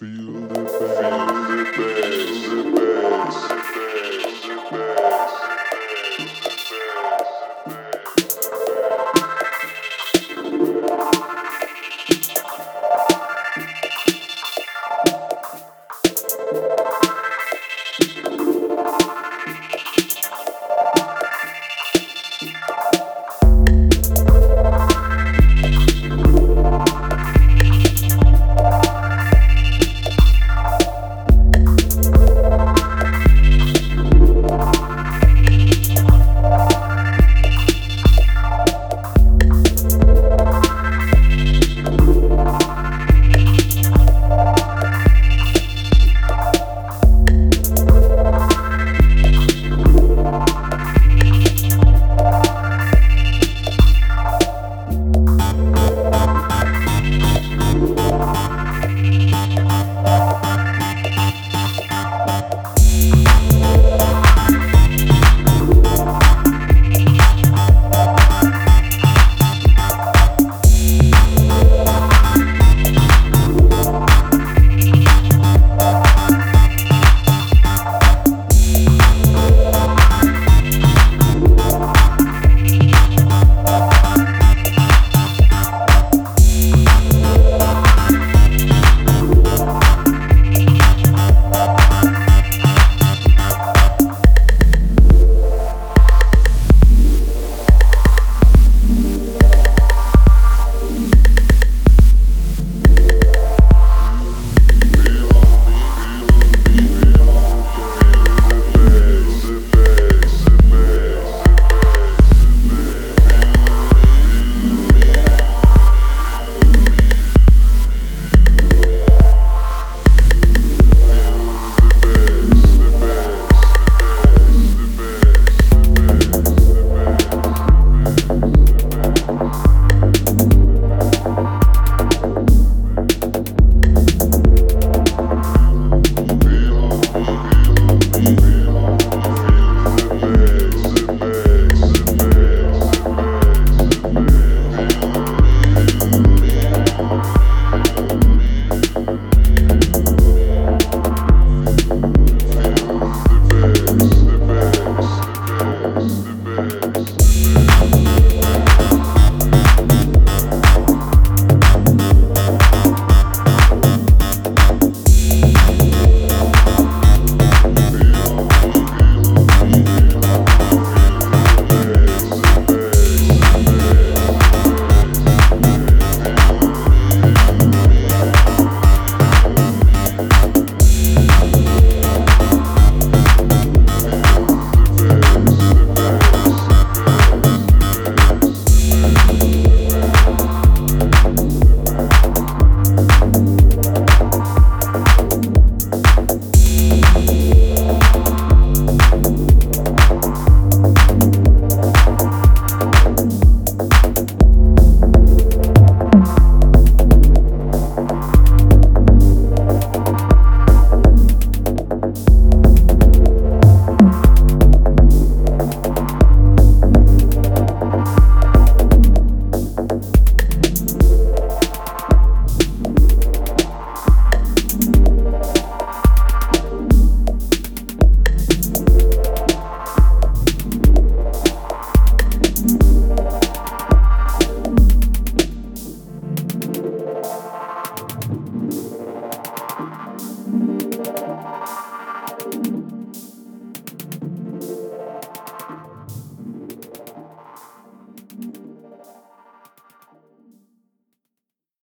feel